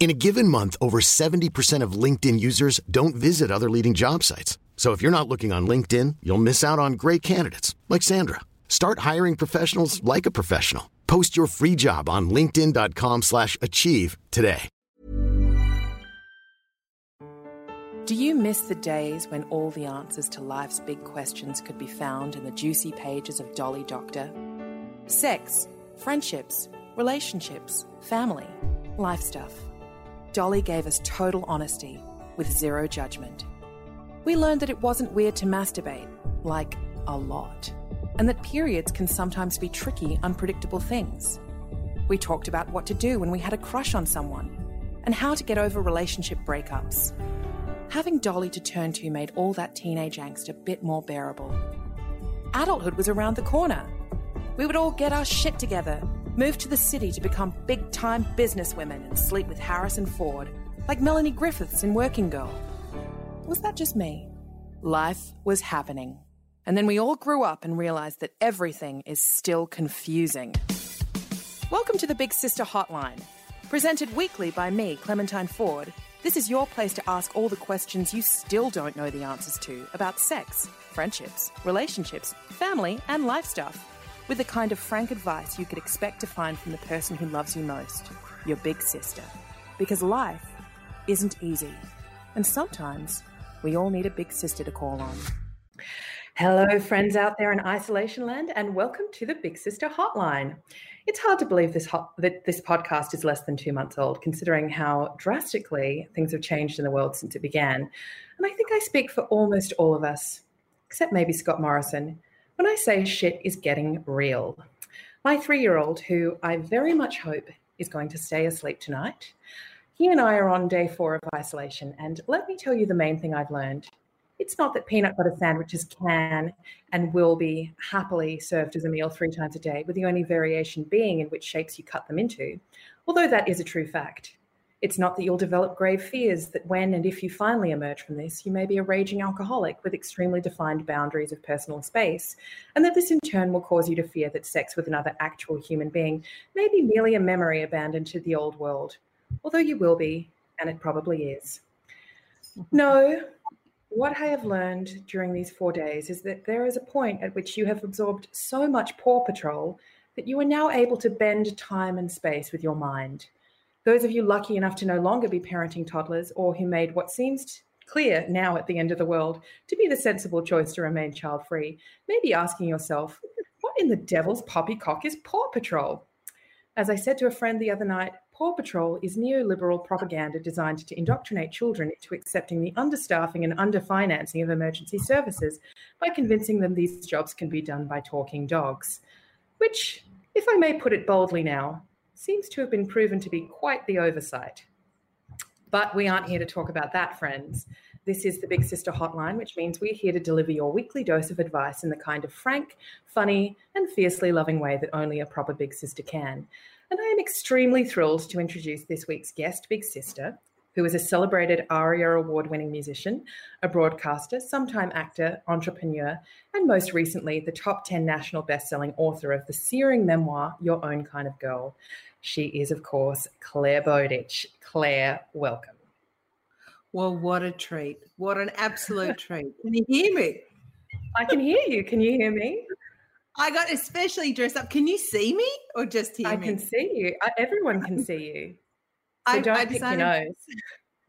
In a given month, over 70% of LinkedIn users don't visit other leading job sites. So if you're not looking on LinkedIn, you'll miss out on great candidates like Sandra. Start hiring professionals like a professional. Post your free job on linkedin.com/achieve today. Do you miss the days when all the answers to life's big questions could be found in the juicy pages of Dolly Doctor? Sex, friendships, relationships, family, life stuff. Dolly gave us total honesty with zero judgment. We learned that it wasn't weird to masturbate, like a lot, and that periods can sometimes be tricky, unpredictable things. We talked about what to do when we had a crush on someone and how to get over relationship breakups. Having Dolly to turn to made all that teenage angst a bit more bearable. Adulthood was around the corner. We would all get our shit together, move to the city to become big time businesswomen, and sleep with Harrison Ford, like Melanie Griffiths in Working Girl. Was that just me? Life was happening. And then we all grew up and realized that everything is still confusing. Welcome to the Big Sister Hotline. Presented weekly by me, Clementine Ford, this is your place to ask all the questions you still don't know the answers to about sex, friendships, relationships, family, and life stuff, with the kind of frank advice you could expect to find from the person who loves you most, your big sister. Because life isn't easy, and sometimes we all need a big sister to call on. Hello, friends out there in isolation land, and welcome to the Big Sister Hotline. It's hard to believe this hot, that this podcast is less than two months old, considering how drastically things have changed in the world since it began. And I think I speak for almost all of us, except maybe Scott Morrison, when I say shit is getting real. My three year old, who I very much hope is going to stay asleep tonight, he and I are on day four of isolation. And let me tell you the main thing I've learned it's not that peanut butter sandwiches can and will be happily served as a meal three times a day, with the only variation being in which shapes you cut them into, although that is a true fact. It's not that you'll develop grave fears that when and if you finally emerge from this, you may be a raging alcoholic with extremely defined boundaries of personal space, and that this in turn will cause you to fear that sex with another actual human being may be merely a memory abandoned to the old world, although you will be, and it probably is. Mm-hmm. No, what I have learned during these four days is that there is a point at which you have absorbed so much Paw Patrol that you are now able to bend time and space with your mind. Those of you lucky enough to no longer be parenting toddlers or who made what seems clear now at the end of the world to be the sensible choice to remain child free may be asking yourself, what in the devil's poppycock is Paw Patrol? As I said to a friend the other night, Paw Patrol is neoliberal propaganda designed to indoctrinate children into accepting the understaffing and underfinancing of emergency services by convincing them these jobs can be done by talking dogs. Which, if I may put it boldly now, seems to have been proven to be quite the oversight. But we aren't here to talk about that, friends. This is the Big Sister Hotline, which means we're here to deliver your weekly dose of advice in the kind of frank, funny, and fiercely loving way that only a proper Big Sister can. And I am extremely thrilled to introduce this week's guest, Big Sister, who is a celebrated ARIA award winning musician, a broadcaster, sometime actor, entrepreneur, and most recently, the top 10 national best selling author of the searing memoir, Your Own Kind of Girl. She is, of course, Claire Bowditch. Claire, welcome. Well, what a treat. What an absolute treat. Can you hear me? I can hear you. Can you hear me? I got especially dressed up. Can you see me or just hear I me? I can see you. I, everyone can see you. So I- don't I pick your nose.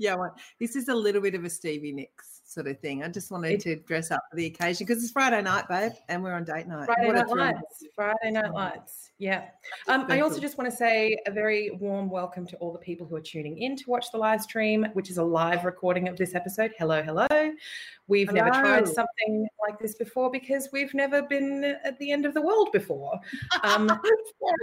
Yeah, well, this is a little bit of a Stevie Nicks sort of thing. I just wanted It- to dress up for the occasion because it's Friday night, babe, and we're on date night. Friday What Night. Lights. Friday Night Lights. Yeah. Um, I also just want to say a very warm welcome to all the people who are tuning in to watch the live stream, which is a live recording of this episode. Hello, hello. We've never tried something like this before because we've never been at the end of the world before. Um,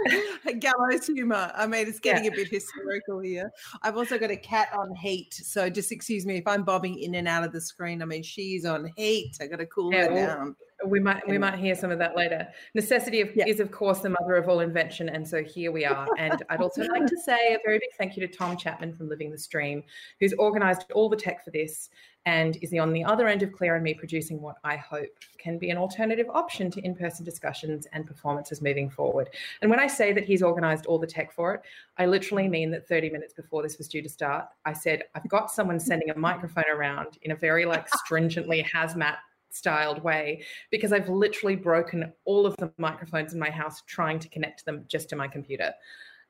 Gallows humor. I mean, it's getting yeah. a bit hysterical here. I've also got a cat on heat, so just excuse me if I'm bobbing in and out of the screen. I mean, she's on heat. I got to cool yeah, her well, down we might we might hear some of that later. Necessity of, yeah. is of course the mother of all invention, and so here we are. And I'd also like to say a very big thank you to Tom Chapman from Living the Stream, who's organised all the tech for this and is on the other end of Claire and me producing what I hope can be an alternative option to in-person discussions and performances moving forward. And when I say that he's organised all the tech for it, I literally mean that 30 minutes before this was due to start, I said I've got someone sending a microphone around in a very like stringently hazmat styled way because I've literally broken all of the microphones in my house trying to connect them just to my computer.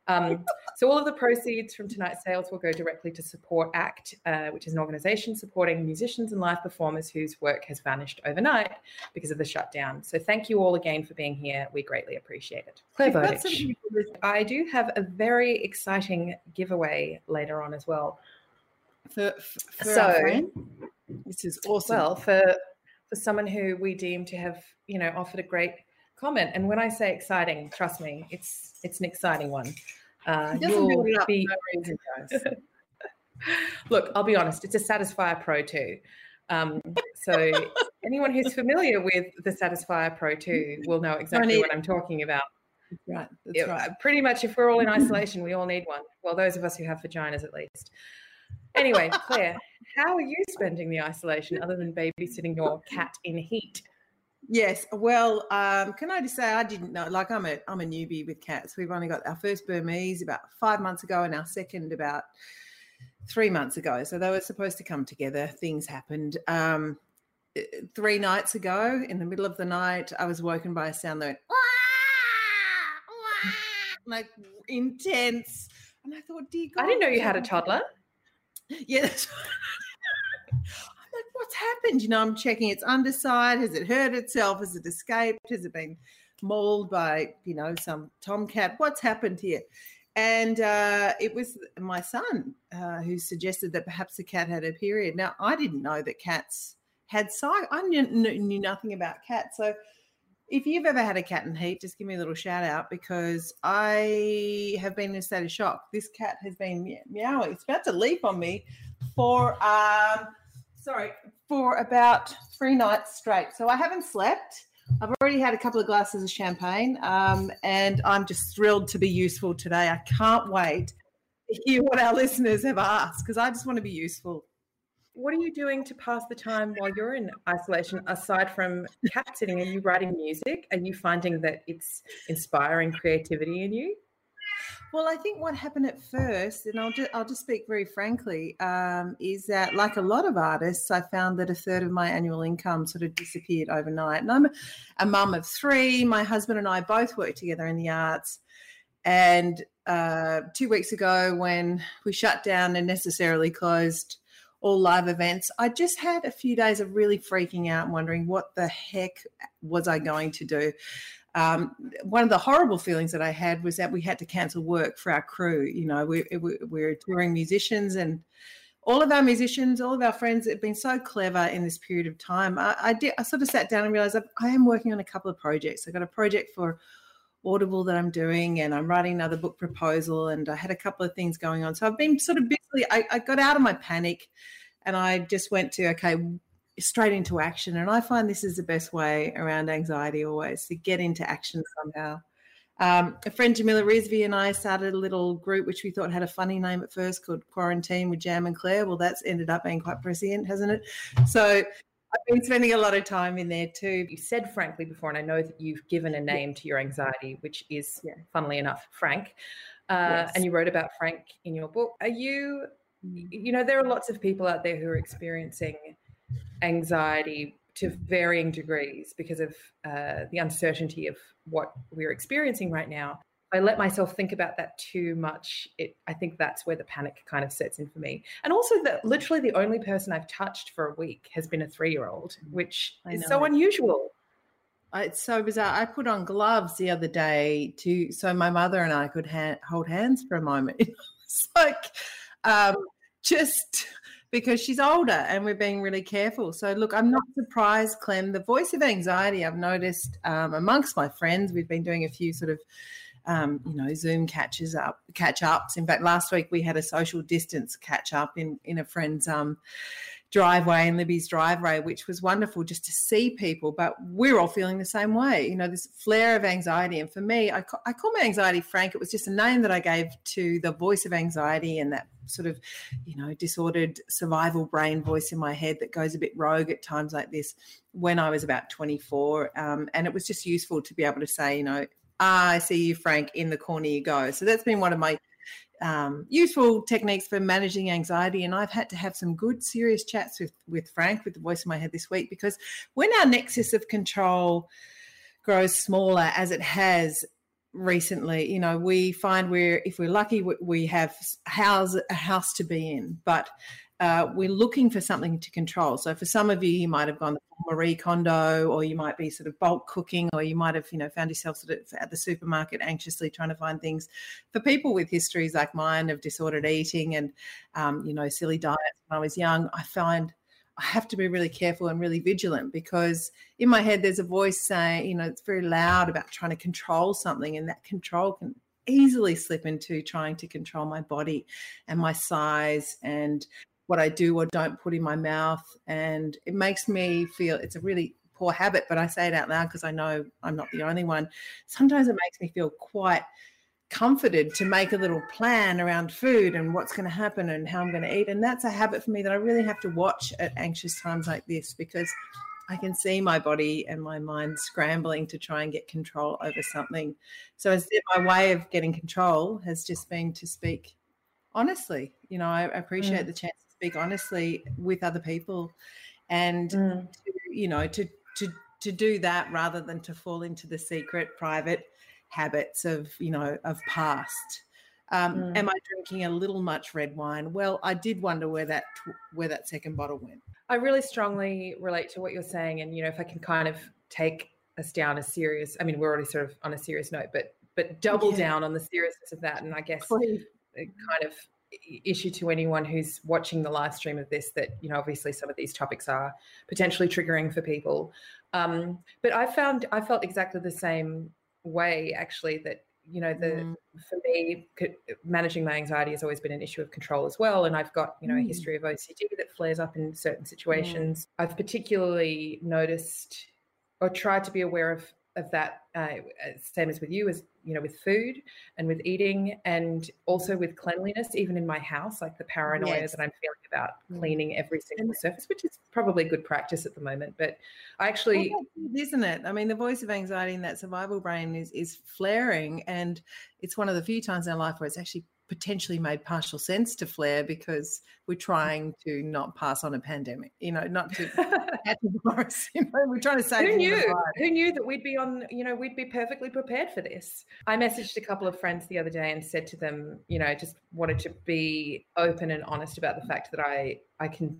Um, so all of the proceeds from tonight's sales will go directly to Support Act, uh, which is an organization supporting musicians and live performers whose work has vanished overnight because of the shutdown. So thank you all again for being here. We greatly appreciate it. Claire Bowditch. I do have a very exciting giveaway later on as well. For, for so, this is awesome. Well, for for someone who we deem to have, you know, offered a great comment. And when I say exciting, trust me, it's it's an exciting one. Uh, you'll be, Look, I'll be honest, it's a Satisfier Pro 2. Um, so anyone who's familiar with the Satisfier Pro 2 will know exactly what I'm talking about. Right. That's it, right. Pretty much, if we're all in isolation, we all need one. Well, those of us who have vaginas, at least. Anyway, Claire, how are you spending the isolation other than babysitting your cat in heat? Yes. Well, um, can I just say I didn't know. Like I'm a I'm a newbie with cats. We've only got our first Burmese about five months ago, and our second about three months ago. So they were supposed to come together. Things happened. Um, eh, three nights ago, in the middle of the night, I was woken by a sound that went like intense, and I thought, "Dear God!" I didn't know you had a toddler. Yes. I'm like, what's happened? You know, I'm checking its underside. Has it hurt itself? Has it escaped? Has it been mauled by, you know, some tomcat? What's happened here? And uh, it was my son uh, who suggested that perhaps the cat had a period. Now, I didn't know that cats had cycle. I knew, knew nothing about cats. So if you've ever had a cat in heat, just give me a little shout out because I have been in a state of shock. This cat has been meowing. It's about to leap on me for um sorry for about three nights straight. So I haven't slept. I've already had a couple of glasses of champagne, um, and I'm just thrilled to be useful today. I can't wait to hear what our listeners have asked because I just want to be useful what are you doing to pass the time while you're in isolation aside from cat sitting? Are you writing music? Are you finding that it's inspiring creativity in you? Well, I think what happened at first, and I'll just, I'll just speak very frankly, um, is that like a lot of artists, I found that a third of my annual income sort of disappeared overnight. And I'm a, mum of three. My husband and I both work together in the arts. And uh, two weeks ago, when we shut down and necessarily closed live events. I just had a few days of really freaking out and wondering what the heck was I going to do. Um, one of the horrible feelings that I had was that we had to cancel work for our crew. You know, we, we, we're touring musicians and all of our musicians, all of our friends have been so clever in this period of time. I, I did. I sort of sat down and realized I am working on a couple of projects. I got a project for Audible that I'm doing, and I'm writing another book proposal, and I had a couple of things going on. So I've been sort of busy. I, I got out of my panic, and I just went to okay, straight into action. And I find this is the best way around anxiety always to get into action somehow. Um, a friend Jamila Rizvi and I started a little group which we thought had a funny name at first called Quarantine with Jam and Claire. Well, that's ended up being quite prescient, hasn't it? So I've been spending a lot of time in there too. You said frankly before, and I know that you've given a name to your anxiety, which is, yeah. funnily enough, Frank. Uh, yes. And you wrote about Frank in your book. Are you. You know, there are lots of people out there who are experiencing anxiety to varying degrees because of uh, the uncertainty of what we're experiencing right now. I let myself think about that too much, it, I think that's where the panic kind of sets in for me. And also that literally the only person I've touched for a week has been a three year old, mm, which is so unusual. It's so bizarre. I put on gloves the other day to so my mother and I could ha- hold hands for a moment. it's like um, just because she's older and we're being really careful. So, look, I'm not surprised, Clem. The voice of anxiety I've noticed um, amongst my friends, we've been doing a few sort of um, you know, Zoom catches up, catch ups. In fact, last week we had a social distance catch up in in a friend's um, driveway and Libby's driveway, which was wonderful just to see people. But we're all feeling the same way, you know, this flare of anxiety. And for me, I, ca- I call my anxiety Frank. It was just a name that I gave to the voice of anxiety and that sort of, you know, disordered survival brain voice in my head that goes a bit rogue at times like this when I was about 24. Um, and it was just useful to be able to say, you know, ah, I see you, Frank, in the corner you go. So that's been one of my um, useful techniques for managing anxiety. And I've had to have some good, serious chats with, with Frank, with the voice in my head this week, because when our nexus of control grows smaller as it has recently, you know, we find we're, if we're lucky, we have house, a house to be in. But uh, we're looking for something to control. So for some of you, you might have gone the Marie Kondo, or you might be sort of bulk cooking, or you might have, you know, found yourself sort of at the supermarket anxiously trying to find things. For people with histories like mine of disordered eating and, um, you know, silly diets when I was young, I find I have to be really careful and really vigilant because in my head there's a voice saying, you know, it's very loud about trying to control something, and that control can easily slip into trying to control my body and my size and what I do or don't put in my mouth. And it makes me feel it's a really poor habit, but I say it out loud because I know I'm not the only one. Sometimes it makes me feel quite comforted to make a little plan around food and what's going to happen and how I'm going to eat. And that's a habit for me that I really have to watch at anxious times like this because I can see my body and my mind scrambling to try and get control over something. So, as my way of getting control has just been to speak honestly. You know, I appreciate mm. the chance speak honestly with other people and mm. to, you know to to to do that rather than to fall into the secret private habits of you know of past um, mm. am i drinking a little much red wine well i did wonder where that where that second bottle went i really strongly relate to what you're saying and you know if i can kind of take us down a serious i mean we're already sort of on a serious note but but double yeah. down on the seriousness of that and i guess Please. kind of issue to anyone who's watching the live stream of this that you know obviously some of these topics are potentially triggering for people um, but i found i felt exactly the same way actually that you know the mm. for me managing my anxiety has always been an issue of control as well and i've got you know a mm. history of ocd that flares up in certain situations mm. i've particularly noticed or tried to be aware of of that uh, same as with you as you know with food and with eating and also with cleanliness even in my house like the paranoia yes. that i'm feeling about mm. cleaning every single surface which is probably good practice at the moment but i actually well, isn't it i mean the voice of anxiety in that survival brain is is flaring and it's one of the few times in our life where it's actually potentially made partial sense to flare because we're trying to not pass on a pandemic, you know, not to virus. You know, we're trying to save. Who knew? Who knew that we'd be on? You know, we'd be perfectly prepared for this. I messaged a couple of friends the other day and said to them, you know, just wanted to be open and honest about the fact that I I can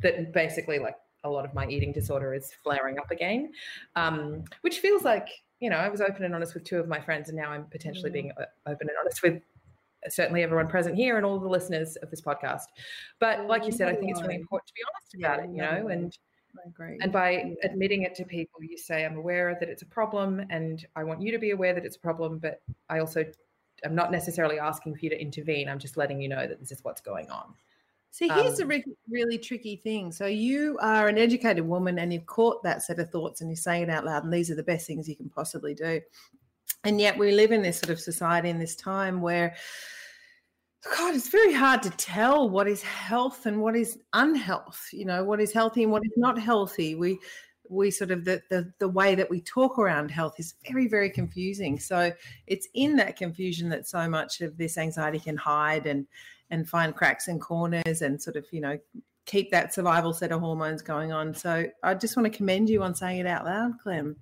that basically like a lot of my eating disorder is flaring up again, um, which feels like you know, I was open and honest with two of my friends, and now I'm potentially mm. being open and honest with certainly everyone present here and all the listeners of this podcast. But like you said, I think it's really important to be honest about it, you know, and I agree. and by admitting it to people, you say, I'm aware that it's a problem and I want you to be aware that it's a problem, but I also I'm not necessarily asking for you to intervene. I'm just letting you know that this is what's going on. See, here's um, a really, really tricky thing. So you are an educated woman and you've caught that set of thoughts and you're saying it out loud, and these are the best things you can possibly do. And yet we live in this sort of society in this time where God, it's very hard to tell what is health and what is unhealth. You know, what is healthy and what is not healthy. We we sort of the, the the way that we talk around health is very very confusing. So it's in that confusion that so much of this anxiety can hide and and find cracks and corners and sort of you know keep that survival set of hormones going on. So I just want to commend you on saying it out loud, Clem.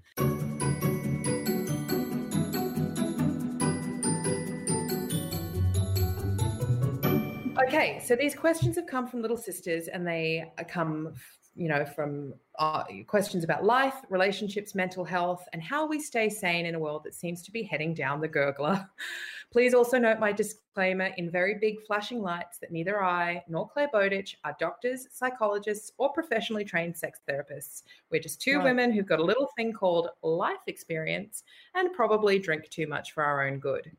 Okay, so these questions have come from little sisters and they come you know, from uh, questions about life, relationships, mental health, and how we stay sane in a world that seems to be heading down the gurgler. Please also note my disclaimer in very big flashing lights that neither I nor Claire Bowditch are doctors, psychologists, or professionally trained sex therapists. We're just two right. women who've got a little thing called life experience and probably drink too much for our own good.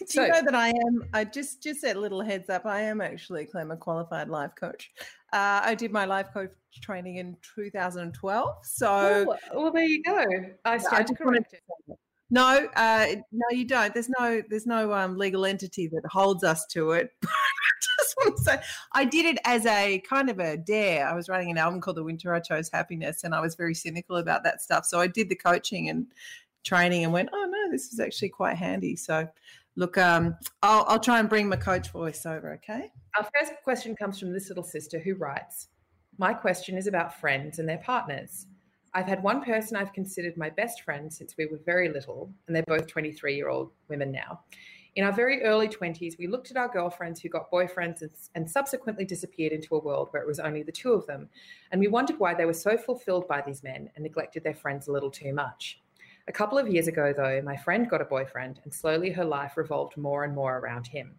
Do so, you know that I am? I just just a little heads up. I am actually Clem, a qualified life coach. Uh, I did my life coach training in 2012. So, oh, well, there you go. I stand I corrected. No, uh, no, you don't. There's no, there's no um, legal entity that holds us to it. just want to say, I did it as a kind of a dare. I was writing an album called The Winter I Chose Happiness, and I was very cynical about that stuff. So I did the coaching and training and went, oh no, this is actually quite handy. So Look, um, I'll, I'll try and bring my coach voice over, okay? Our first question comes from this little sister who writes My question is about friends and their partners. I've had one person I've considered my best friend since we were very little, and they're both 23 year old women now. In our very early 20s, we looked at our girlfriends who got boyfriends and, and, subsequently disappeared into a world where it was only the two of them. And we wondered why they were so fulfilled by these men and neglected their friends a little too much. A couple of years ago, though, my friend got a boyfriend, and slowly her life revolved more and more around him.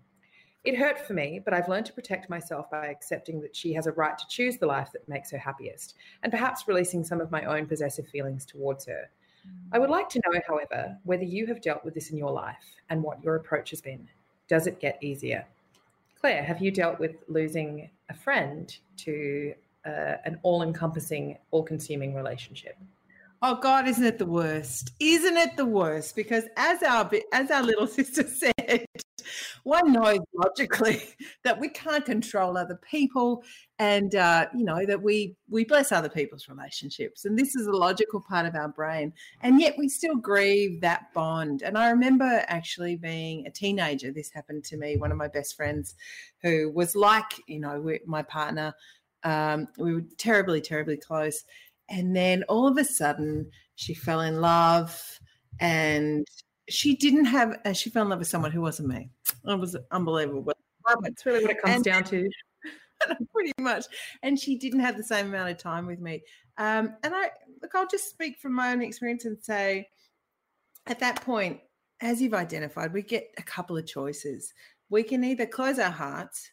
It hurt for me, but I've learned to protect myself by accepting that she has a right to choose the life that makes her happiest, and perhaps releasing some of my own possessive feelings towards her. I would like to know, however, whether you have dealt with this in your life and what your approach has been. Does it get easier? Claire, have you dealt with losing a friend to uh, an all encompassing, all consuming relationship? Oh God, isn't it the worst? Isn't it the worst? Because as our as our little sister said, one knows logically that we can't control other people, and uh, you know that we we bless other people's relationships, and this is a logical part of our brain, and yet we still grieve that bond. And I remember actually being a teenager. This happened to me. One of my best friends, who was like you know my partner. Um, we were terribly, terribly close and then all of a sudden, she fell in love and she didn't have, uh, she fell in love with someone who wasn't me. It was unbelievable. But that's really what it comes and, down to. pretty much. And she didn't have the same amount of time with me. Um, and I, look, I'll just speak from my own experience and say, at that point, as you've identified, we get a couple of choices. We can either close our hearts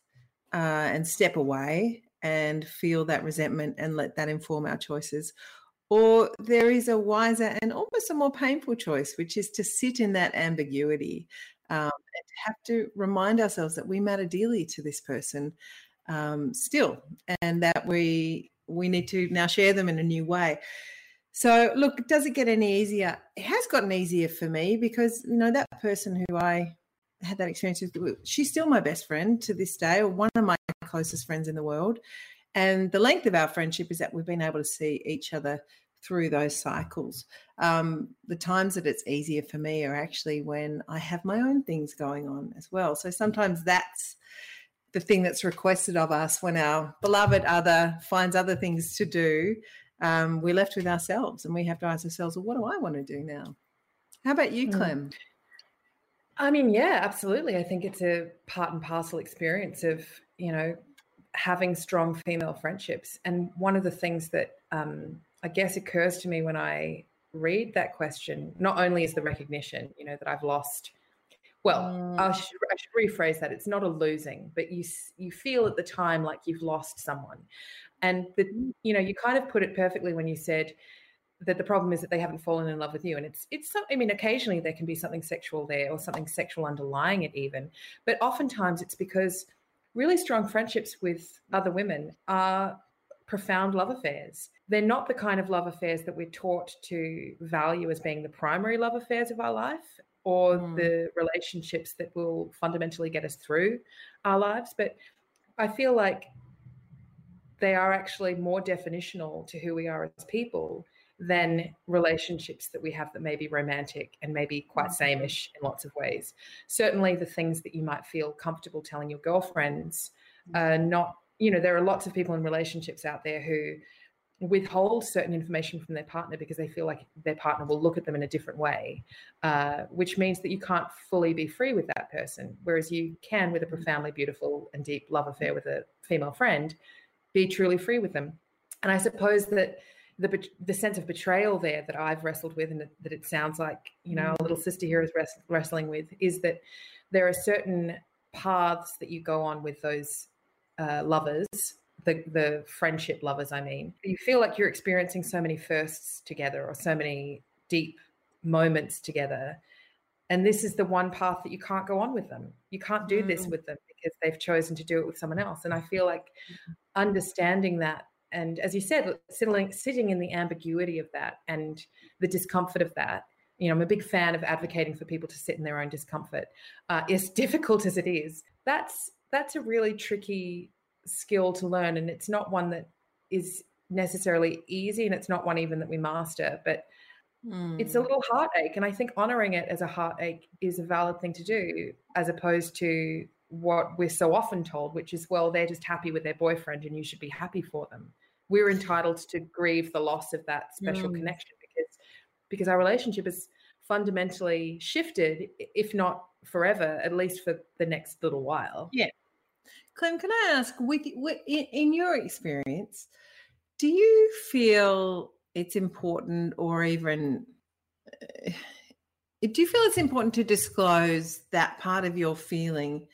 uh, and step away and feel that resentment and let that inform our choices. Or there is a wiser and almost a more painful choice, which is to sit in that ambiguity um, and have to remind ourselves that we matter dearly to this person um, still, and that we we need to now share them in a new way. So, look, does it get any easier? It has gotten easier for me because you know that person who I had that experience with, she's still my best friend to this day, or one of my closest friends in the world. And the length of our friendship is that we've been able to see each other through those cycles. Um, the times that it's easier for me are actually when I have my own things going on as well. So sometimes that's the thing that's requested of us when our beloved other finds other things to do. Um, we're left with ourselves and we have to ask ourselves, well, what do I want to do now? How about you, mm. Clem? Mm. I mean, yeah, absolutely. I think it's a part and parcel experience of, you know, having strong female friendships. And one of the things that um, I guess occurs to me when I read that question, not only is the recognition, you know, that I've lost. Well, mm. I, should, I should rephrase that. It's not a losing, but you you feel at the time like you've lost someone, and the mm. you know you kind of put it perfectly when you said that the problem is that they haven't fallen in love with you. And it's it's i mean occasionally there can be something sexual there or something sexual underlying it even. But oftentimes it's because really strong friendships with other women are profound love affairs. They're not the kind of love affairs that we're taught to value as being the primary love affairs of our life or mm. the relationships that will fundamentally get us through our lives. But i feel like they are actually more definitional to who we are as people than relationships that we have that may be romantic and maybe quite mm-hmm. sameish in lots of ways. Certainly, the things that you might feel comfortable telling your girlfriends are mm-hmm. not, you know, there are lots of people in relationships out there who withhold certain information from their partner because they feel like their partner will look at them in a different way, uh, which means that you can't fully be free with that person. Whereas you can, with a mm-hmm. profoundly beautiful and deep love affair with a female friend, be truly free with them And I suppose that the the sense of betrayal there that I've wrestled with, and that it sounds like you know our little mm. sister here is wrestling with, is that there are certain paths that you go on with those uh, lovers, the the friendship lovers. I mean, you feel like you're experiencing so many firsts together, or so many deep moments together, and this is the one path that you can't go on with them. You can't do mm. this with them because they've chosen to do it with someone else. And I feel like mm. understanding that and as you said sitting, sitting in the ambiguity of that and the discomfort of that you know i'm a big fan of advocating for people to sit in their own discomfort uh, as difficult as it is that's that's a really tricky skill to learn and it's not one that is necessarily easy and it's not one even that we master but mm. it's a hmm. little heartache and i think honoring it as a heartache is a valid thing to do as opposed to what we're so often told which is well they're just happy with their boyfriend and you should be happy for them we're entitled to grieve the loss of that special mm. connection because because our relationship is fundamentally shifted if not forever at least for the next little while yeah clem can i ask with, with in, in your experience do you feel it's important or even uh, do you feel it's important to disclose that part of your feeling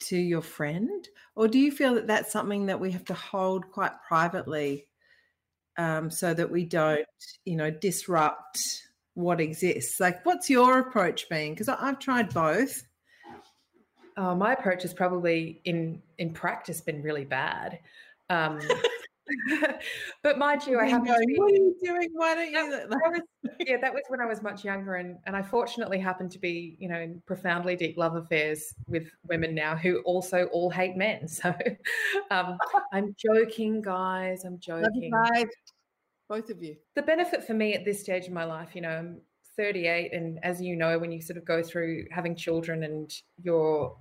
to your friend? Or do you feel that that's something that we have to hold quite privately um, so that we don't you know disrupt what exists? Like what's your approach been? Because i've tried both. Oh, my approach has probably in in practice been really bad. Um, but mind you, I happen to be. What are you doing? Why don't you? That, that was, yeah, that was when I was much younger, and and I fortunately happened to be, you know, in profoundly deep love affairs with women now who also all hate men. So, um, I'm joking, guys. I'm joking. Both of you. The benefit for me at this stage in my life, you know, I'm 38, and as you know, when you sort of go through having children and your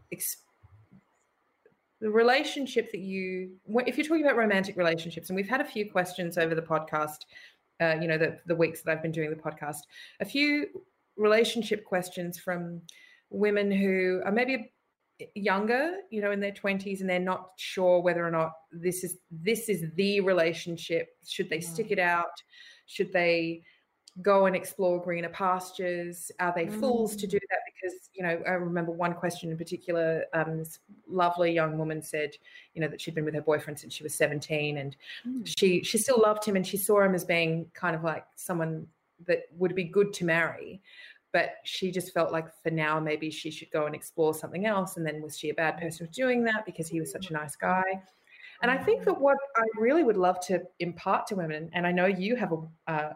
the relationship that you if you're talking about romantic relationships and we've had a few questions over the podcast uh, you know the, the weeks that i've been doing the podcast a few relationship questions from women who are maybe younger you know in their 20s and they're not sure whether or not this is this is the relationship should they stick mm. it out should they go and explore greener pastures? Are they mm. fools to do that? Because, you know, I remember one question in particular. Um, this lovely young woman said, you know, that she'd been with her boyfriend since she was 17 and mm. she, she still loved him and she saw him as being kind of like someone that would be good to marry. But she just felt like for now, maybe she should go and explore something else. And then was she a bad person for doing that because he was such a nice guy? And I think that what I really would love to impart to women, and I know you have a, uh,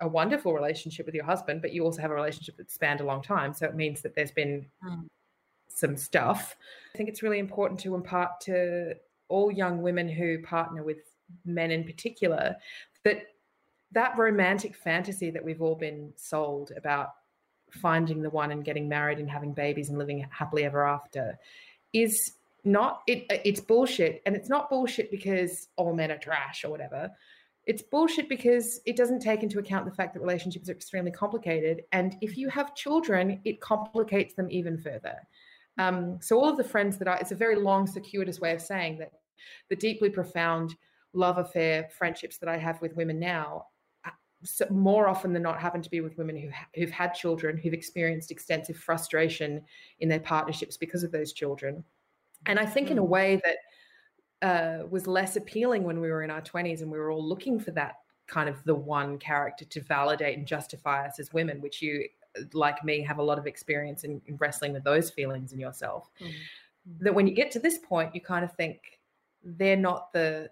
a wonderful relationship with your husband, but you also have a relationship that spanned a long time. So it means that there's been mm. some stuff. I think it's really important to impart to all young women who partner with men in particular that that romantic fantasy that we've all been sold about finding the one and getting married and having babies and living happily ever after is not it it's bullshit and it's not bullshit because all men are trash or whatever it's bullshit because it doesn't take into account the fact that relationships are extremely complicated. And if you have children, it complicates them even further. Um, so, all of the friends that I, it's a very long, circuitous way of saying that the deeply profound love affair friendships that I have with women now, uh, so more often than not, happen to be with women who, who've had children, who've experienced extensive frustration in their partnerships because of those children. And I think, in a mm. way, that uh, was less appealing when we were in our 20s and we were all looking for that kind of the one character to validate and justify us as women, which you, like me, have a lot of experience in, in wrestling with those feelings in yourself. Mm-hmm. That when you get to this point, you kind of think they're not the,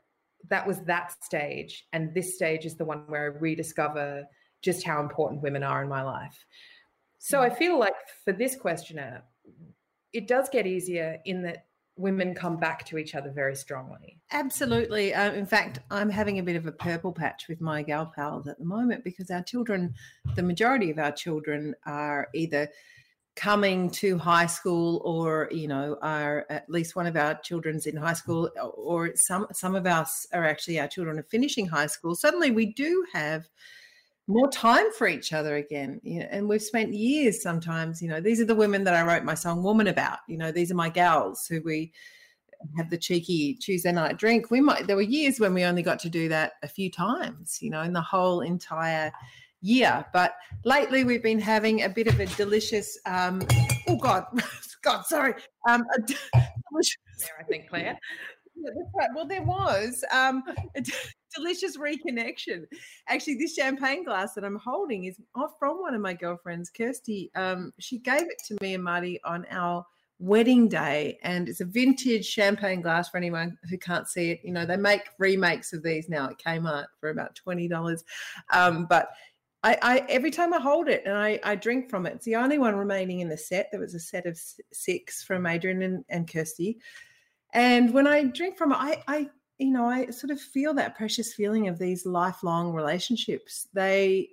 that was that stage. And this stage is the one where I rediscover just how important women are in my life. So mm-hmm. I feel like for this questioner, it does get easier in that women come back to each other very strongly. Absolutely. Uh, in fact, I'm having a bit of a purple patch with my gal pals at the moment because our children, the majority of our children, are either coming to high school or you know are at least one of our children's in high school or some some of us are actually our children are finishing high school suddenly we do have more time for each other again. You know, and we've spent years sometimes, you know, these are the women that I wrote my song Woman about. You know, these are my gals who we have the cheeky Tuesday night drink. We might there were years when we only got to do that a few times, you know, in the whole entire year. But lately we've been having a bit of a delicious um oh god, God, sorry. Um a delicious there, I think, Claire. Yeah, that's right. Well, there was um, delicious reconnection. Actually, this champagne glass that I'm holding is from one of my girlfriends, Kirsty. Um, she gave it to me and Marty on our wedding day, and it's a vintage champagne glass for anyone who can't see it. You know, they make remakes of these now at Kmart for about twenty dollars, um, but. I, I, every time I hold it and I, I, drink from it, it's the only one remaining in the set. There was a set of six from Adrian and, and Kirsty. And when I drink from it, I, I, you know, I sort of feel that precious feeling of these lifelong relationships. They,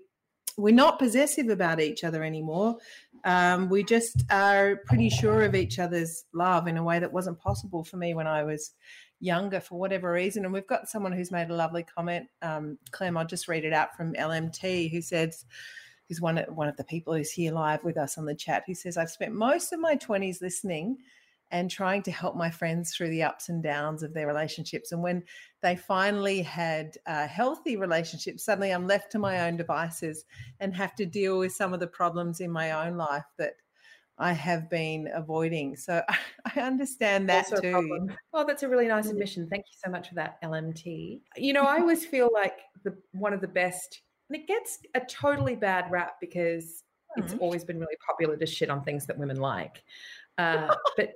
we're not possessive about each other anymore. Um, we just are pretty sure of each other's love in a way that wasn't possible for me when I was younger for whatever reason. And we've got someone who's made a lovely comment, um, Clem. I'll just read it out from LMT, who says, who's one of, one of the people who's here live with us on the chat, who says, I've spent most of my 20s listening and trying to help my friends through the ups and downs of their relationships. And when they finally had uh, healthy relationships, suddenly I'm left to my own devices and have to deal with some of the problems in my own life that I have been avoiding. So I understand that also too. Oh, that's a really nice mm. admission. Thank you so much for that, LMT. You know, I always feel like the one of the best, and it gets a totally bad rap because it's mm. always been really popular to shit on things that women like. Uh, but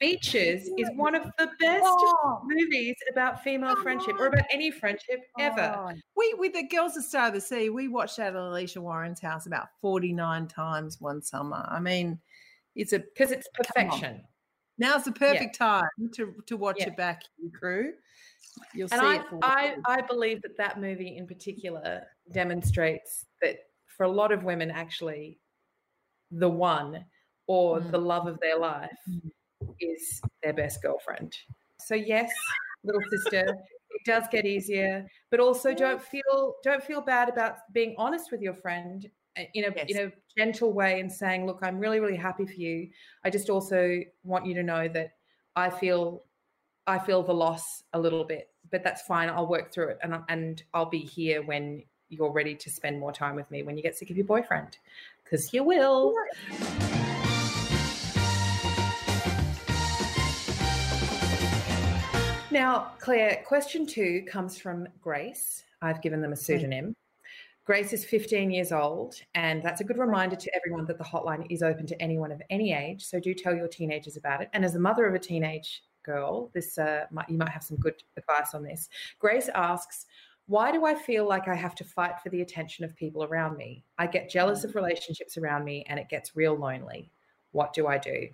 Beaches is one of the best oh. movies about female friendship or about any friendship ever. Oh. We, with the Girls of Star of the Sea, we watched that at Alicia Warren's house about 49 times one summer. I mean, it's a because it's perfection. Now's the perfect yeah. time to, to watch yeah. it back, crew. You'll and see I, it. I, I believe that that movie in particular demonstrates that for a lot of women, actually, the one or mm. the love of their life mm. Is their best girlfriend. So yes, little sister, it does get easier, but also don't feel don't feel bad about being honest with your friend uh, in a yes. in a gentle way and saying, "Look, I'm really really happy for you. I just also want you to know that I feel I feel the loss a little bit, but that's fine. I'll work through it, and and I'll be here when you're ready to spend more time with me when you get sick of your boyfriend, because you will." Now, Claire, question two comes from Grace. I've given them a pseudonym. Grace is 15 years old, and that's a good reminder to everyone that the hotline is open to anyone of any age. So do tell your teenagers about it. And as a mother of a teenage girl, this uh, might, you might have some good advice on this. Grace asks, "Why do I feel like I have to fight for the attention of people around me? I get jealous of relationships around me, and it gets real lonely. What do I do?"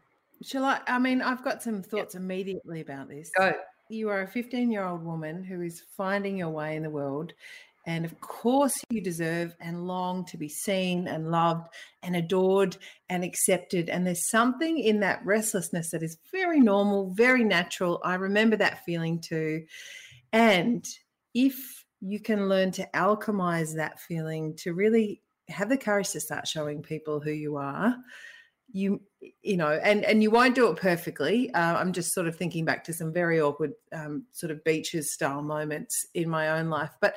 Shall I? I mean, I've got some thoughts immediately about this. Go you are a 15 year old woman who is finding your way in the world. And of course, you deserve and long to be seen and loved and adored and accepted. And there's something in that restlessness that is very normal, very natural. I remember that feeling too. And if you can learn to alchemize that feeling, to really have the courage to start showing people who you are, you you know and and you won't do it perfectly. Uh, i'm just sort of thinking back to some very awkward um, sort of beaches style moments in my own life. But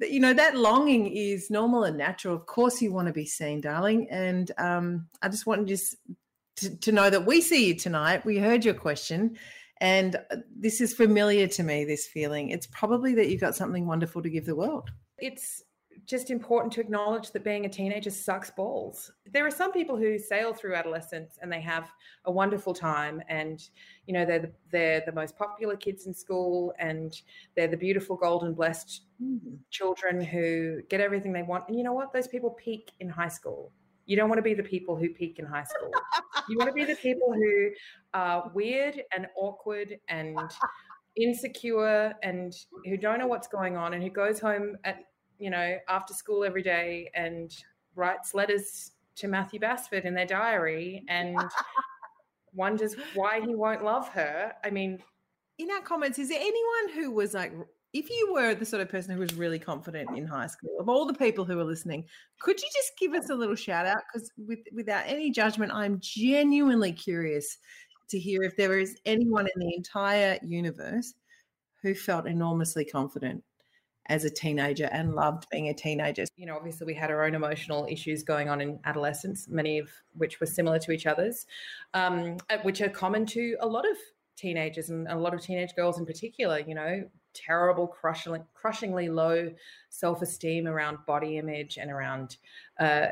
you know that longing is normal and natural. Of course you want to be seen darling. And um, i just want just to, to know that we see you tonight. We heard your question. And uh, this is familiar to me this feeling. It's probably that you've got something wonderful to give the world. It's just important to acknowledge that being a teenager sucks balls. There are some people who sail through adolescence and they have a wonderful time, and you know they're the, they're the most popular kids in school, and they're the beautiful, golden, blessed children who get everything they want. And you know what? Those people peak in high school. You don't want to be the people who peak in high school. you want to be the people who are weird and awkward and insecure and who don't know what's going on and who goes home at you know, after school every day and writes letters to Matthew Basford in their diary and wonders why he won't love her. I mean, in our comments, is there anyone who was like, if you were the sort of person who was really confident in high school, of all the people who are listening, could you just give us a little shout out? Because with, without any judgment, I'm genuinely curious to hear if there is anyone in the entire universe who felt enormously confident as a teenager and loved being a teenager. You know, obviously, we had our own emotional issues going on in adolescence, many of which were similar to each other's, um, which are common to a lot of teenagers and a lot of teenage girls in particular. You know, terrible, crushingly, crushingly low self esteem around body image and around. Uh,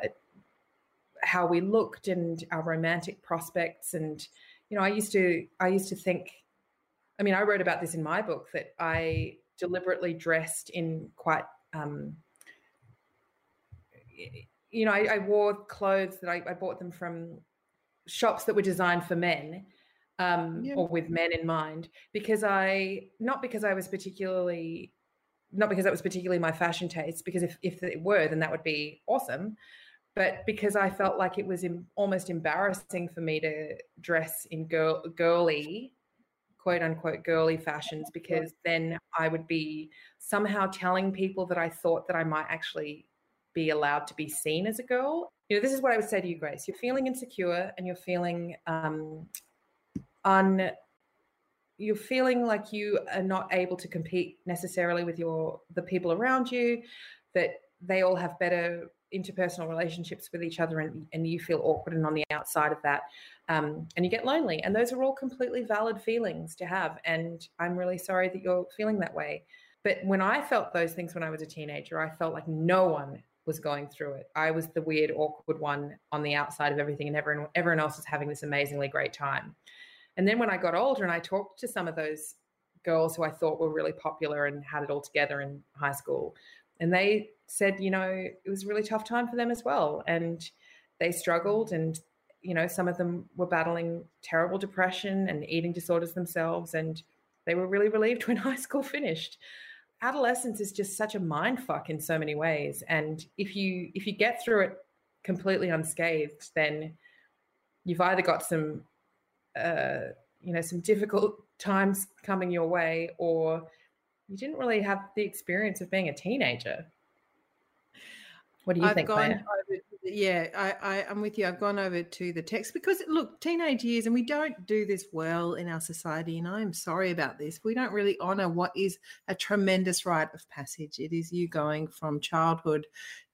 how we looked and our romantic prospects and you know i used to i used to think i mean i wrote about this in my book that i deliberately dressed in quite um, you know I, I, wore clothes that I, I, bought them from shops that were designed for men um, yeah. or with men in mind because i not because i was particularly not because that was particularly my fashion taste because if, if it were then that would be awesome but because i felt like it was in, almost embarrassing for me to dress in girl girly quote unquote girly fashions because then I would be somehow telling people that I thought that I might actually be allowed to be seen as a girl. You know, this is what I would say to you, Grace. You're feeling insecure and you're feeling um, un. You're feeling like you are not able to compete necessarily with your the people around you, that they all have better interpersonal relationships with each other and, and you feel awkward and on the outside of that um, and you get lonely and those are all completely valid feelings to have and i'm really sorry that you're feeling that way. But when i felt those things when i was a teenager i felt like no one was going through it. I was the weird awkward one on the outside of everything and everyone, everyone else was having this amazingly great time. And then when i got older and i talked to some of those girls who i thought were really popular and had it all together in high school and they said, you know, it was a really tough time for them as well. And they struggled and you know some of them were battling terrible depression and eating disorders themselves and they were really relieved when high school finished adolescence is just such a mind fuck in so many ways and if you if you get through it completely unscathed then you've either got some uh, you know some difficult times coming your way or you didn't really have the experience of being a teenager what do you I've think? Gone over, yeah, I, I, am with you. I've gone over to the text because look, teenage years, and we don't do this well in our society. And I'm sorry about this. We don't really honor what is a tremendous rite of passage. It is you going from childhood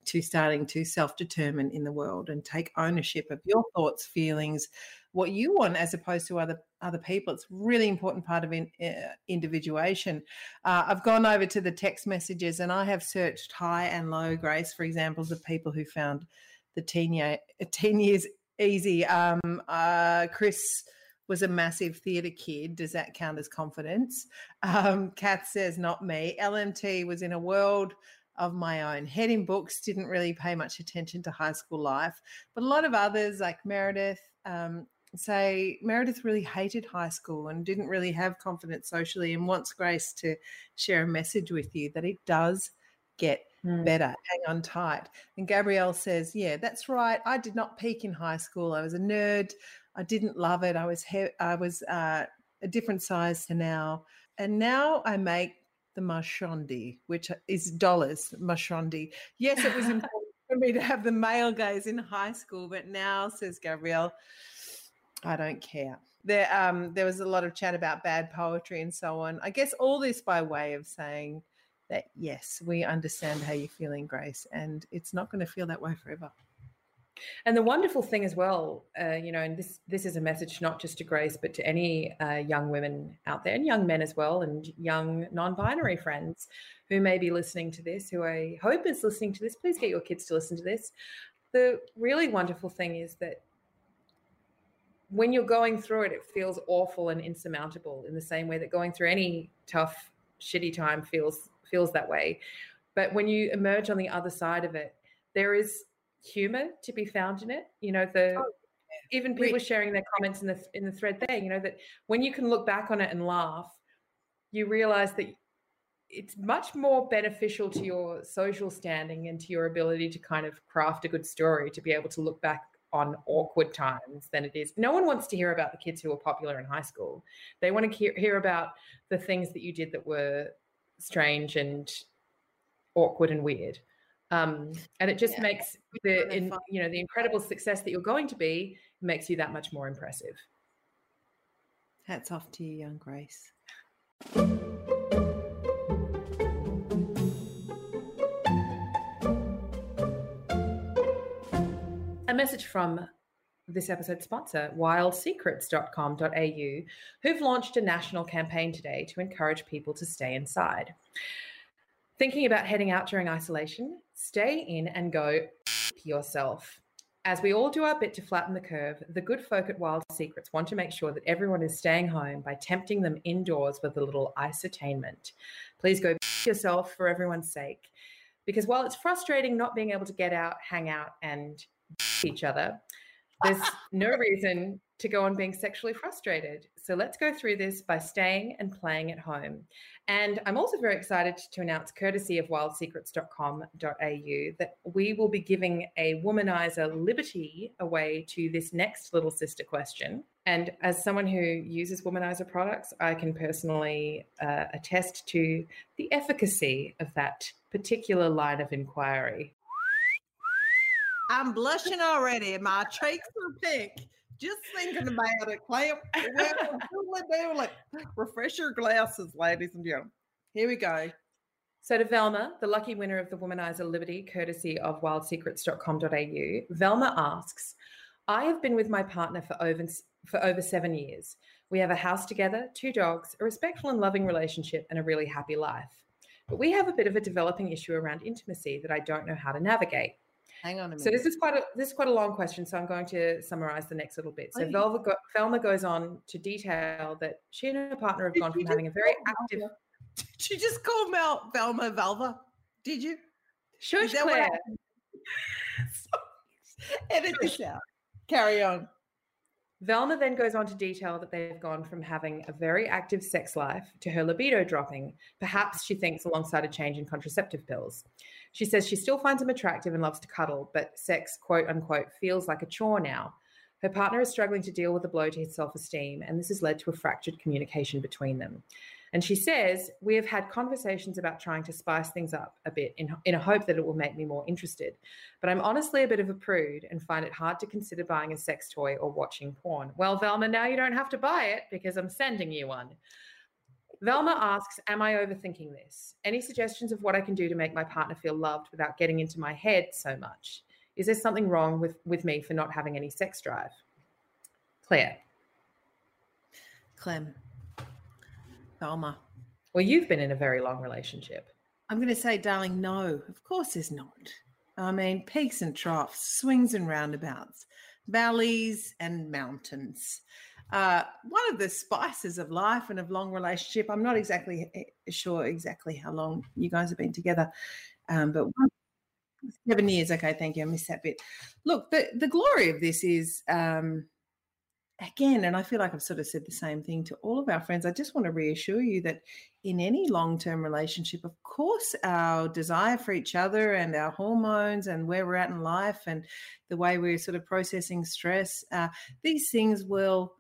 to starting to self determine in the world and take ownership of your thoughts, feelings, what you want as opposed to other other people. It's really important part of in, uh, individuation. Uh, I've gone over to the text messages and I have searched high and low grace for examples of people who found the teen, year, teen years easy. Um, uh, Chris was a massive theatre kid. Does that count as confidence? Um, Kath says, not me. LMT was in a world of my own. Head in books, didn't really pay much attention to high school life. But a lot of others, like Meredith, um, say Meredith really hated high school and didn't really have confidence socially and wants Grace to share a message with you that it does get mm. better. Hang on tight. And Gabrielle says, Yeah, that's right. I did not peak in high school. I was a nerd. I didn't love it. I was he- I was uh, a different size to now. And now I make the mashondi, which is dollars, mashondi. Yes, it was important for me to have the male gaze in high school, but now, says Gabrielle, I don't care. There, um, there was a lot of chat about bad poetry and so on. I guess all this by way of saying that yes, we understand how you're feeling, Grace, and it's not going to feel that way forever. And the wonderful thing as well, uh, you know, and this this is a message not just to Grace, but to any uh, young women out there, and young men as well, and young non-binary friends who may be listening to this, who I hope is listening to this. Please get your kids to listen to this. The really wonderful thing is that when you're going through it, it feels awful and insurmountable in the same way that going through any tough, shitty time feels feels that way. But when you emerge on the other side of it, there is humor to be found in it. You know, the oh, even people sharing their comments in the in the thread there, you know, that when you can look back on it and laugh, you realize that it's much more beneficial to your social standing and to your ability to kind of craft a good story to be able to look back on awkward times than it is. No one wants to hear about the kids who were popular in high school. They want to hear, about the things that you did that were strange and awkward and weird. Um, and it just yeah. makes the in, you know the incredible success that you're going to be makes you that much more impressive. Hats off to you, young Grace. Message from this episode's sponsor, wildsecrets.com.au, who've launched a national campaign today to encourage people to stay inside. Thinking about heading out during isolation? Stay in and go yourself. As we all do our bit to flatten the curve, the good folk at Wild Secrets want to make sure that everyone is staying home by tempting them indoors with a little ice-attainment. Please go yourself for everyone's sake. Because while it's frustrating not being able to get out, hang out, and each other, there's no reason to go on being sexually frustrated. So let's go through this by staying and playing at home. And I'm also very excited to announce, courtesy of wildsecrets.com.au, that we will be giving a womanizer liberty away to this next little sister question. And as someone who uses womanizer products, I can personally uh, attest to the efficacy of that particular line of inquiry. I'm blushing already. My cheeks are pink. Just thinking about it. Clamp. Like, refresh your glasses, ladies and gentlemen. Here we go. So to Velma, the lucky winner of the Womanizer Liberty, courtesy of wildsecrets.com.au, Velma asks, I have been with my partner for over for over seven years. We have a house together, two dogs, a respectful and loving relationship, and a really happy life. But we have a bit of a developing issue around intimacy that I don't know how to navigate. Hang on a minute. So this is quite a this is quite a long question. So I'm going to summarize the next little bit. So Okay. Velma, go, Velma goes on to detail that she and her partner have Did gone from having a very active. Velma? Did you just call Mel Velma Velva? Did you? Shush, Is that what Clare. happened? Edit this out. Carry on. Velma then goes on to detail that they've gone from having a very active sex life to her libido dropping, perhaps she thinks alongside a change in contraceptive pills. She says she still finds him attractive and loves to cuddle, but sex, quote unquote, feels like a chore now. Her partner is struggling to deal with the blow to his self esteem, and this has led to a fractured communication between them. And she says, We have had conversations about trying to spice things up a bit in, in a hope that it will make me more interested. But I'm honestly a bit of a prude and find it hard to consider buying a sex toy or watching porn. Well, Velma, now you don't have to buy it because I'm sending you one. Velma asks, Am I overthinking this? Any suggestions of what I can do to make my partner feel loved without getting into my head so much? Is there something wrong with, with me for not having any sex drive? Clare, Clem. Velma. well, you've been in a very long relationship. I'm going to say, darling, no, of course there's not. I mean, peaks and troughs, swings and roundabouts, valleys and mountains. Uh, one of the spices of life and of long relationship. I'm not exactly eh, sure exactly how long you guys have been together, um, but one, seven years. Okay, thank you. I missed that bit. Look, the the glory of this is. Um, again, and I feel like I've sort of said the same thing to all of our friends. I just want to reassure you that in any long term relationship, of course, our desire for each other and our hormones and where we're at in life and the way we're sort of processing stress, uh, these things will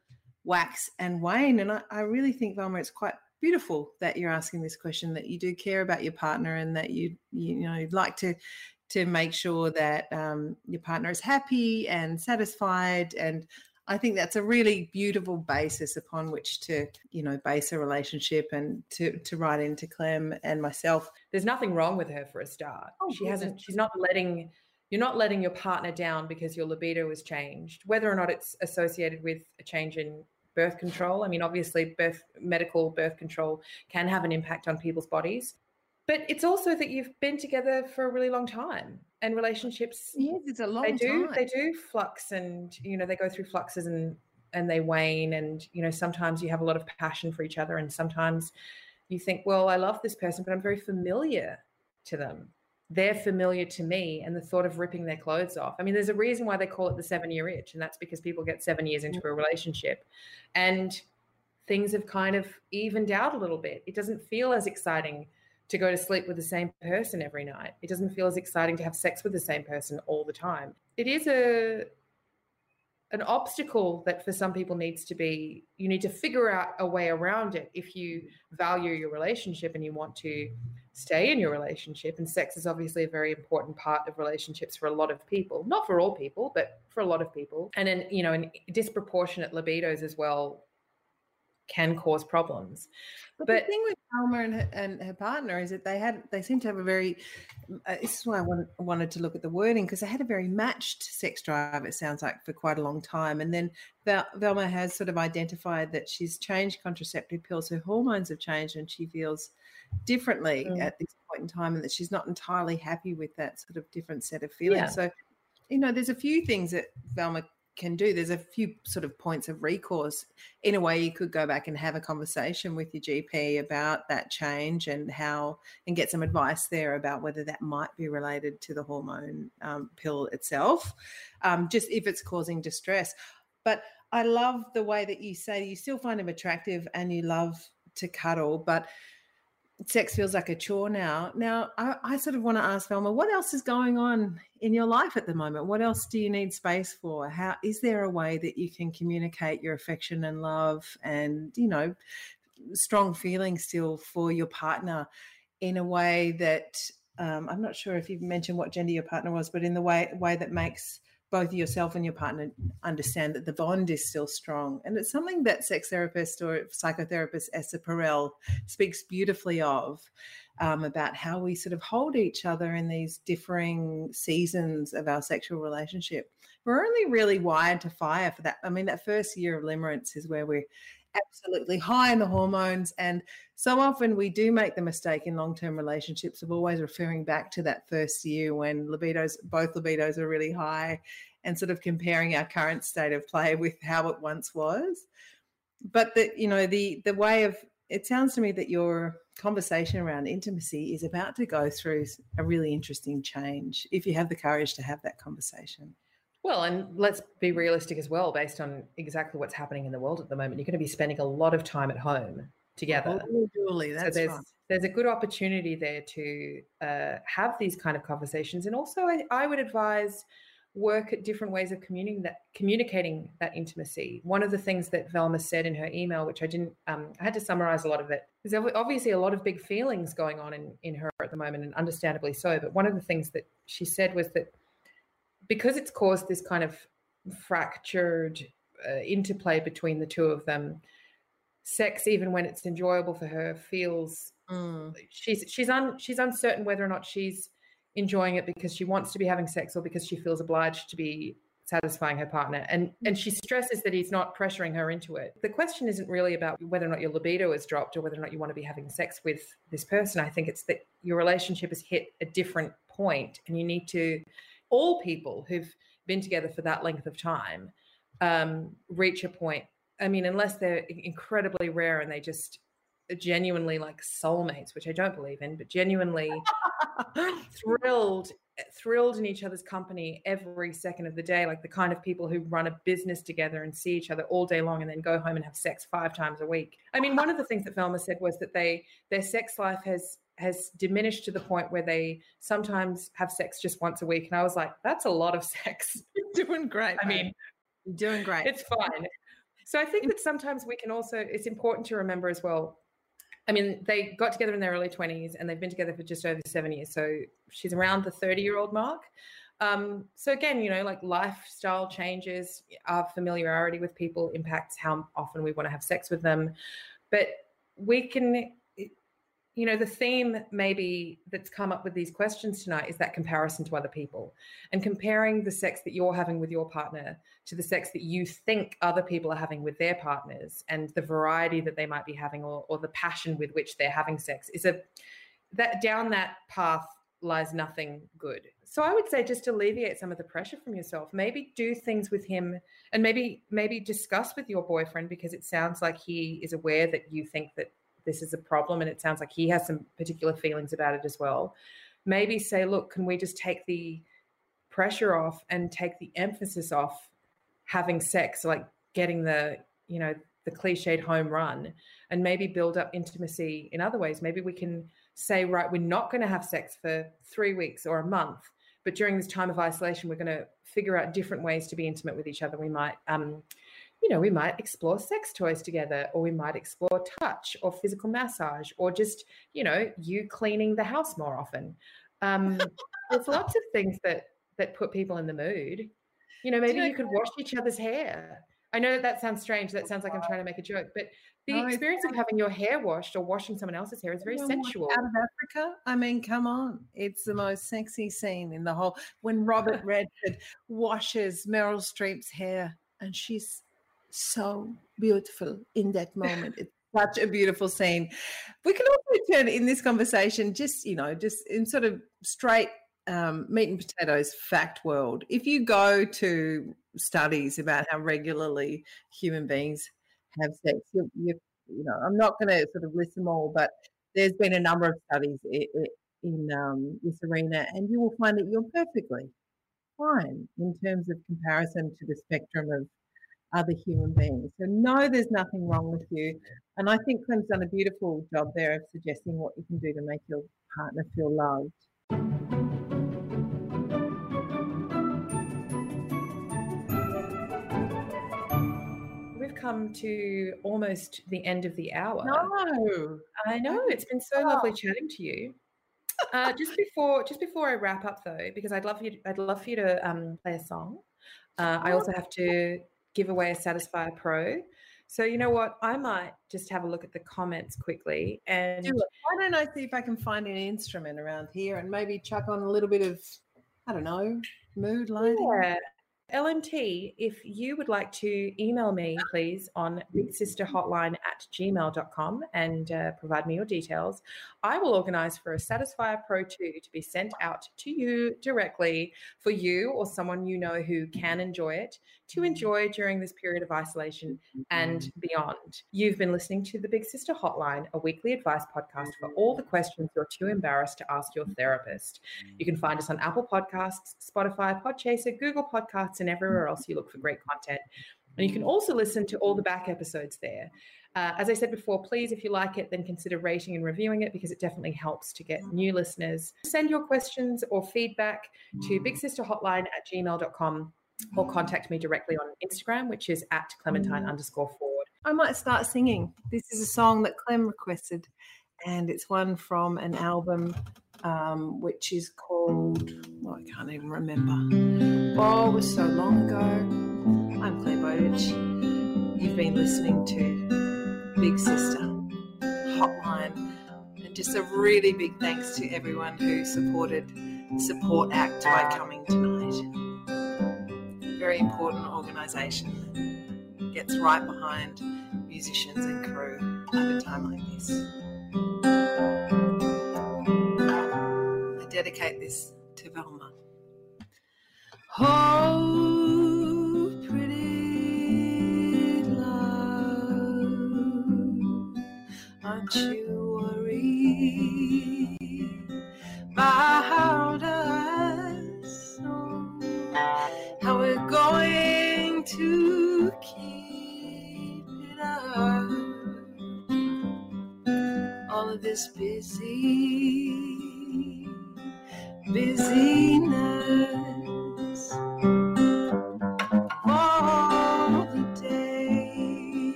wax and wane. And I, I really think, Velma, it's quite beautiful that you're asking this question that you do care about your partner and that you you know you'd like to to make sure that um, your partner is happy and satisfied and I think that's a really beautiful basis upon which to, you know, base a relationship and to to write into Clem and myself. There's nothing wrong with her for a start. Oh, she hasn't, she's not letting, you're not letting your partner down because your libido has changed, whether or not it's associated with a change in birth control. I mean, obviously, birth medical birth control can have an impact on people's bodies, but it's also that you've been together for a really long time, and relationships Yes, it's a long they do time. they do flux, and you know they go through fluxes and and they wane, and you know sometimes you have a lot of passion for each other, and sometimes you think, well, I love this person, but I'm very familiar to them. They're familiar to me, and the thought of ripping their clothes off. I mean, there's a reason why they call it the seven year itch, and that's because people get seven years into a relationship, and things have kind of evened out a little bit. It doesn't feel as exciting to go to sleep with the same person every night. It doesn't feel as exciting to have sex with the same person all the time. It is a an obstacle that for some people needs to be you need to figure out a way around it if you value your relationship and you want to stay in your relationship and sex is obviously a very important part of relationships for a lot of people not for all people but for a lot of people and then you know in disproportionate libidos as well can cause problems. But, but the thing with Velma and her, and her, partner is that they had they seem to have a very. Uh, this is why I want, wanted to look at the wording because they had a very matched sex drive. It sounds like for quite a long time, and then Vel- Velma has sort of identified that she's changed contraceptive pills. Her hormones have changed, and she feels differently mm. at this point in time, and that she's not entirely happy with that sort of different set of feelings. Yeah. So, you know, there's a few things that Velma can do. There's a few sort of points of recourse. In a way, you could go back and have a conversation with your GP about that change and how, and get some advice there about whether that might be related to the hormone um, pill itself, um, just if it's causing distress. But I love the way that you say you still find him attractive and you love to cuddle, but sex feels like a chore now. Now, I, I, sort of want to ask Velma, what else is going on in your life at the moment? What else do you need space for? How is there a way that you can communicate your affection and love and, you know, strong feelings still for your partner in a way that um, I'm not sure if you've mentioned what gender your partner was, but in the way way that makes both yourself and your partner understand that the bond is still strong. And it's something that sex therapist or psychotherapist Esther Perel speaks beautifully of um, about how we sort of hold each other in these differing seasons of our sexual relationship. We're only really wired to fire for that. I mean, that first year of limerence is where we're absolutely high in the hormones. And so often we do make the mistake in long term relationships of always referring back to that first year when libidos, both libidos are really high and sort of comparing our current state of play with how it once was. But the, you know, the, the way of, it sounds to me that your conversation around intimacy is about to go through a really interesting change if you have the courage to have that conversation. Well, and let's be realistic as well, based on exactly what's happening in the world at the moment. You're going to be spending a lot of time at home together. Oh, that's so there's, right. there's a good opportunity there to uh, have these kind of conversations. And also, I, I, would advise work at different ways of communicating that, communicating that intimacy. One of the things that Velma said in her email, which I didn't, um, I had to summarize a lot of it. There's obviously a lot of big feelings going on in, in her at the moment, and understandably so. But one of the things that she said was that because it's caused this kind of fractured uh, interplay between the two of them sex even when it's enjoyable for her feels mm. she's she's un, she's uncertain whether or not she's enjoying it because she wants to be having sex or because she feels obliged to be satisfying her partner. And and she stresses that he's not pressuring her into it. The question isn't really about whether or not your libido is dropped or whether or not you want to be having sex with this person. I think it's that your relationship has hit a different point and you need to all people who've been together for that length of time um, reach a point. I mean, unless they're incredibly rare and they just genuinely like soulmates, which I don't believe in, but genuinely thrilled, thrilled in each other's company every second of the day, like the kind of people who run a business together and see each other all day long and then go home and have sex five times a week. I mean, one of the things that Velma said was that they their sex life has has diminished to the point where they sometimes have sex just once a week. And I was like, that's a lot of sex. Doing great. I mean, doing great. It's fine. So I think that sometimes we can also, it's important to remember as well. I mean, they got together in their early 20s and they've been together for just over seven years. So she's around the 30 year old mark. Um, so again, you know, like lifestyle changes, our familiarity with people impacts how often we want to have sex with them. But we can you know the theme maybe that's come up with these questions tonight is that comparison to other people and comparing the sex that you're having with your partner to the sex that you think other people are having with their partners and the variety that they might be having or, or the passion with which they're having sex is a that down that path lies nothing good. So i would say just alleviate some of the pressure from yourself. Maybe do things with him and maybe maybe discuss with your boyfriend because it sounds like he is aware that you think that this is a problem and it sounds like he has some particular feelings about it as well. Maybe say look can we just take the pressure off and take the emphasis off having sex like getting the you know the cliched home run and maybe build up intimacy in other ways. Maybe we can say right we're not going to have sex for 3 weeks or a month but during this time of isolation we're going to figure out different ways to be intimate with each other. We might um, you know, we might explore sex toys together, or we might explore touch or physical massage, or just, you know, you cleaning the house more often. Um, there's lots of things that that put people in the mood. You know, maybe you could wash each other's hair. I know that that sounds strange. That sounds like I'm trying to make a joke, but the No, experience of having your hair washed or washing someone else's hair is very sensual. Out of Africa, I mean, come on, it's the most sexy scene in the whole. When Robert Redford washes Meryl Streep's hair, and she's so beautiful in that moment. It's such a beautiful scene. We can also turn in this conversation, just you know, just in sort of straight um, meat and potatoes fact world. If you go to studies about how regularly human beings have sex, you, you, you know, I'm not going to sort of list them all, but there's been a number of studies i- i- in um, this arena, and you will find that you're perfectly fine in terms of comparison to the spectrum of other human beings. So, no, there's nothing wrong with you. And I think Clem's done a beautiful job there of suggesting what you can do to make your partner feel loved. We've come to almost the end of the hour. No. I know it's been so lovely chatting to you. Uh, just before, just before I wrap up, though, because I'd love you, I'd love for you to um, play a song. Uh, I also have to give away a Satisfier Pro. So you know what? I might just have a look at the comments quickly and Do. Why don't I see if I can find an instrument around here and maybe chuck on a little bit of, I don't know, mood lighting? Yeah. LMT, if you would like to email me, please, on bigsisterhotline at gmail.com and uh, provide me your details, I will organize for a Satisfier Pro 2 to be sent out to you directly for you or someone you know who can enjoy it to enjoy during this period of isolation and beyond. You've been listening to the Big Sister Hotline, a weekly advice podcast for all the questions you're too embarrassed to ask your therapist. You can find us on Apple Podcasts, Spotify, Podchaser, Google Podcasts, and everywhere else you look for great content. And you can also listen to all the back episodes there. Uh, as I said before, please, if you like it, then consider rating and reviewing it because it definitely helps to get new listeners. Send your questions or feedback to bigsisterhotline at gmail.com or contact me directly on Instagram, which is at Clementine underscore Ford. I might start singing. This is a song that Clem requested, and it's one from an album um, which is called, well, I can't even remember. Oh, it was so long ago. I'm Clare Bowditch. You've been listening to Big Sister Hotline. And just a really big thanks to everyone who supported Support Act by coming tonight. Very important organisation. Gets right behind musicians and crew at a time like this. I dedicate this to Velma. Oh, pretty love, aren't you Busy,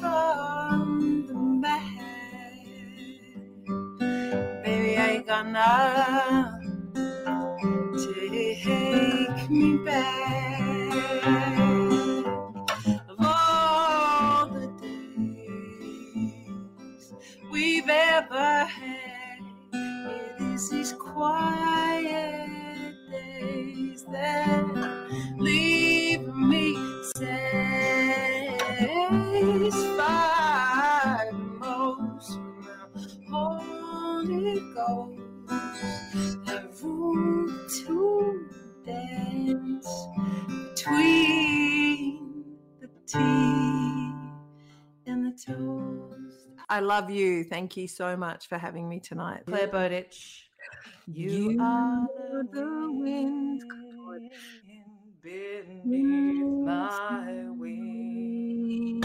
from the man. Baby, I ain't gonna take me back. Love you. Thank you so much for having me tonight. Clare Bowditch. You, you are the wind beneath my wings.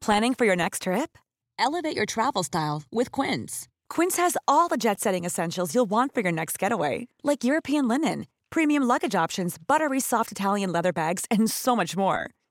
Planning for your next trip? Elevate your travel style with Quince. Quince has all the jet setting essentials you'll want for your next getaway, like European linen, premium luggage options, buttery soft Italian leather bags, and so much more.